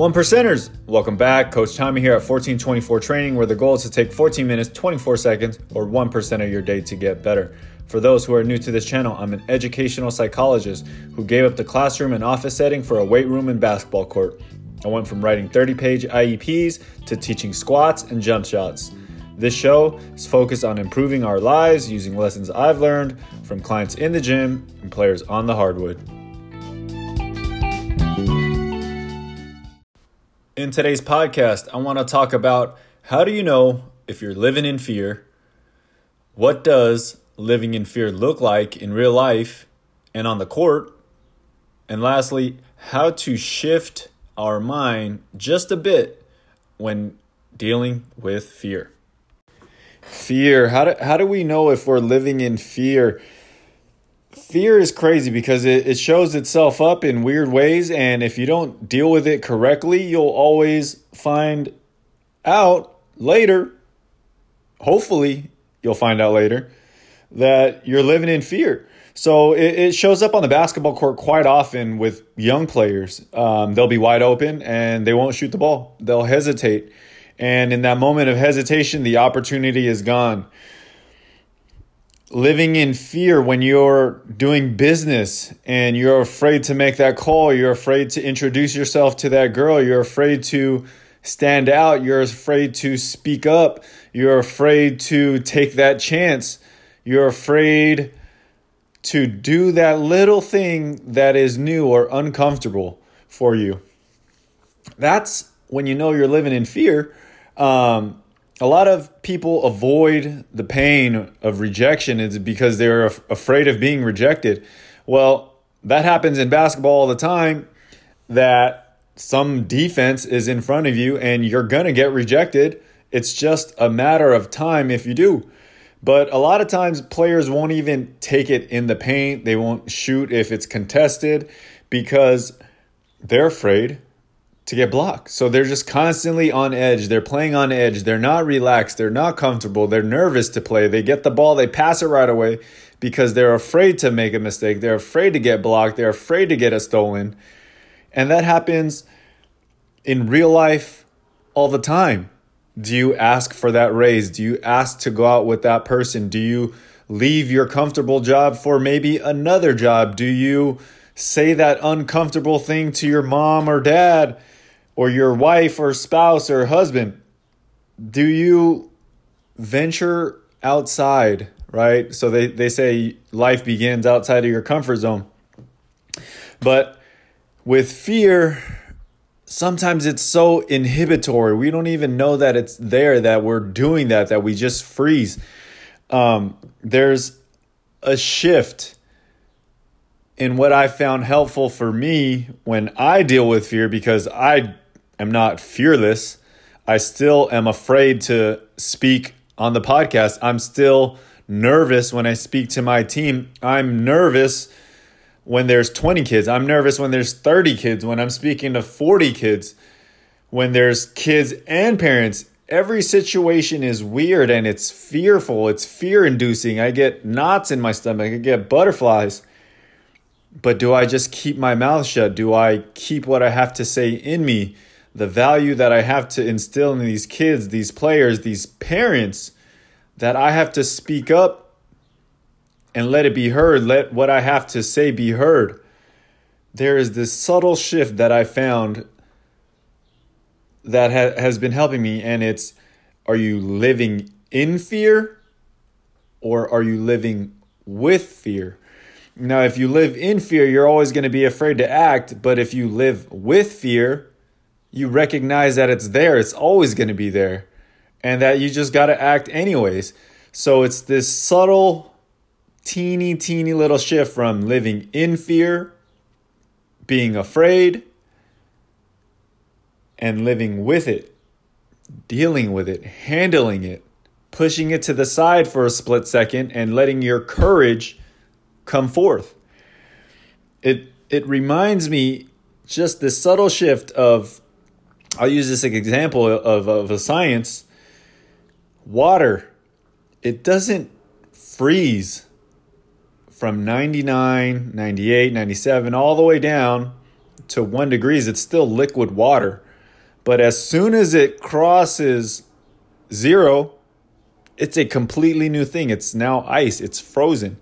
One percenters, welcome back. Coach Tommy here at 1424 Training, where the goal is to take 14 minutes, 24 seconds, or 1% of your day to get better. For those who are new to this channel, I'm an educational psychologist who gave up the classroom and office setting for a weight room and basketball court. I went from writing 30 page IEPs to teaching squats and jump shots. This show is focused on improving our lives using lessons I've learned from clients in the gym and players on the hardwood. In today's podcast, I want to talk about how do you know if you're living in fear? What does living in fear look like in real life and on the court? And lastly, how to shift our mind just a bit when dealing with fear. Fear. How do, how do we know if we're living in fear? Fear is crazy because it, it shows itself up in weird ways and if you don't deal with it correctly you'll always find out later hopefully you'll find out later that you're living in fear. So it, it shows up on the basketball court quite often with young players. Um, they'll be wide open and they won't shoot the ball. They'll hesitate. And in that moment of hesitation the opportunity is gone living in fear when you're doing business and you're afraid to make that call, you're afraid to introduce yourself to that girl, you're afraid to stand out, you're afraid to speak up, you're afraid to take that chance, you're afraid to do that little thing that is new or uncomfortable for you. That's when you know you're living in fear. Um, a lot of people avoid the pain of rejection is because they're af- afraid of being rejected. Well, that happens in basketball all the time that some defense is in front of you and you're going to get rejected. It's just a matter of time if you do. But a lot of times players won't even take it in the paint. They won't shoot if it's contested because they're afraid to get blocked. So they're just constantly on edge. They're playing on edge. They're not relaxed. They're not comfortable. They're nervous to play. They get the ball, they pass it right away because they're afraid to make a mistake. They're afraid to get blocked. They're afraid to get a stolen. And that happens in real life all the time. Do you ask for that raise? Do you ask to go out with that person? Do you leave your comfortable job for maybe another job? Do you say that uncomfortable thing to your mom or dad? Or your wife or spouse or husband, do you venture outside, right? So they, they say life begins outside of your comfort zone. But with fear, sometimes it's so inhibitory. We don't even know that it's there, that we're doing that, that we just freeze. Um, there's a shift in what I found helpful for me when I deal with fear because I am not fearless. I still am afraid to speak on the podcast. I'm still nervous when I speak to my team. I'm nervous when there's 20 kids. I'm nervous when there's 30 kids, when I'm speaking to 40 kids, when there's kids and parents. Every situation is weird and it's fearful. It's fear inducing. I get knots in my stomach. I get butterflies. But do I just keep my mouth shut? Do I keep what I have to say in me? The value that I have to instill in these kids, these players, these parents, that I have to speak up and let it be heard, let what I have to say be heard. There is this subtle shift that I found that ha- has been helping me, and it's are you living in fear or are you living with fear? Now, if you live in fear, you're always going to be afraid to act, but if you live with fear, you recognize that it's there, it's always going to be there, and that you just got to act anyways. So it's this subtle, teeny, teeny little shift from living in fear, being afraid, and living with it, dealing with it, handling it, pushing it to the side for a split second, and letting your courage come forth. It, it reminds me just this subtle shift of I'll use this example of, of a science. Water, it doesn't freeze from 99, 98, 97, all the way down to one degrees. It's still liquid water. But as soon as it crosses zero, it's a completely new thing. It's now ice, it's frozen.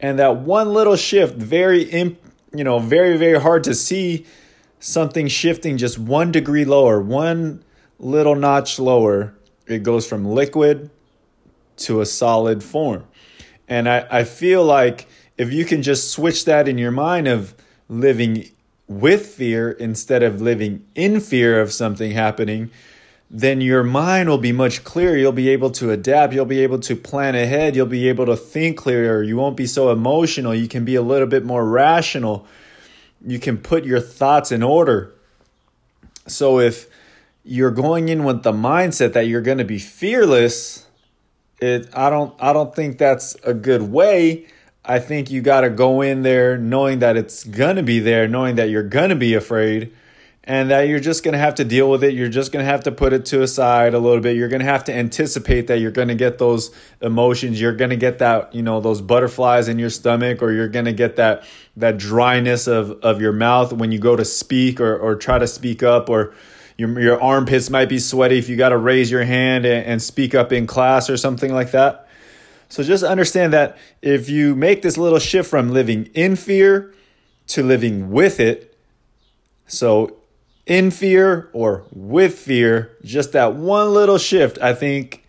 And that one little shift, very imp, you know, very very hard to see something shifting just 1 degree lower, one little notch lower, it goes from liquid to a solid form. And I, I feel like if you can just switch that in your mind of living with fear instead of living in fear of something happening, then your mind will be much clearer. You'll be able to adapt. You'll be able to plan ahead. You'll be able to think clearer. You won't be so emotional. You can be a little bit more rational. You can put your thoughts in order. So if you're going in with the mindset that you're going to be fearless, it I don't I don't think that's a good way I think you got to go in there knowing that it's going to be there, knowing that you're going to be afraid and that you're just going to have to deal with it. You're just going to have to put it to a side a little bit. You're going to have to anticipate that you're going to get those emotions. You're going to get that, you know, those butterflies in your stomach or you're going to get that that dryness of of your mouth when you go to speak or or try to speak up or your, your armpits might be sweaty if you got to raise your hand and, and speak up in class or something like that. So just understand that if you make this little shift from living in fear to living with it, so in fear or with fear, just that one little shift, I think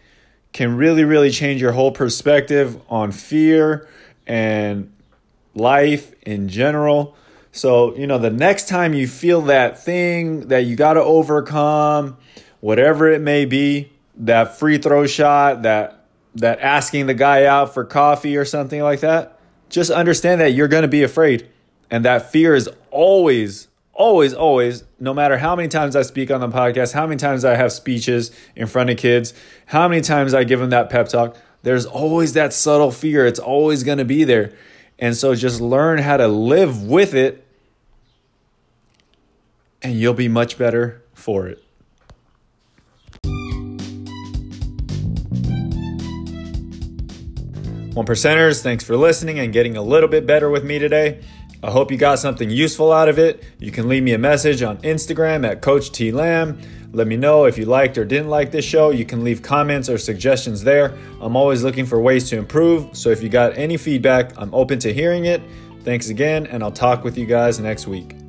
can really, really change your whole perspective on fear and life in general. So, you know, the next time you feel that thing that you got to overcome, whatever it may be, that free throw shot, that that asking the guy out for coffee or something like that, just understand that you're going to be afraid. And that fear is always, always, always, no matter how many times I speak on the podcast, how many times I have speeches in front of kids, how many times I give them that pep talk, there's always that subtle fear. It's always going to be there. And so just learn how to live with it, and you'll be much better for it. One percenters, thanks for listening and getting a little bit better with me today. I hope you got something useful out of it. You can leave me a message on Instagram at Coach T Lamb. Let me know if you liked or didn't like this show. You can leave comments or suggestions there. I'm always looking for ways to improve. So if you got any feedback, I'm open to hearing it. Thanks again, and I'll talk with you guys next week.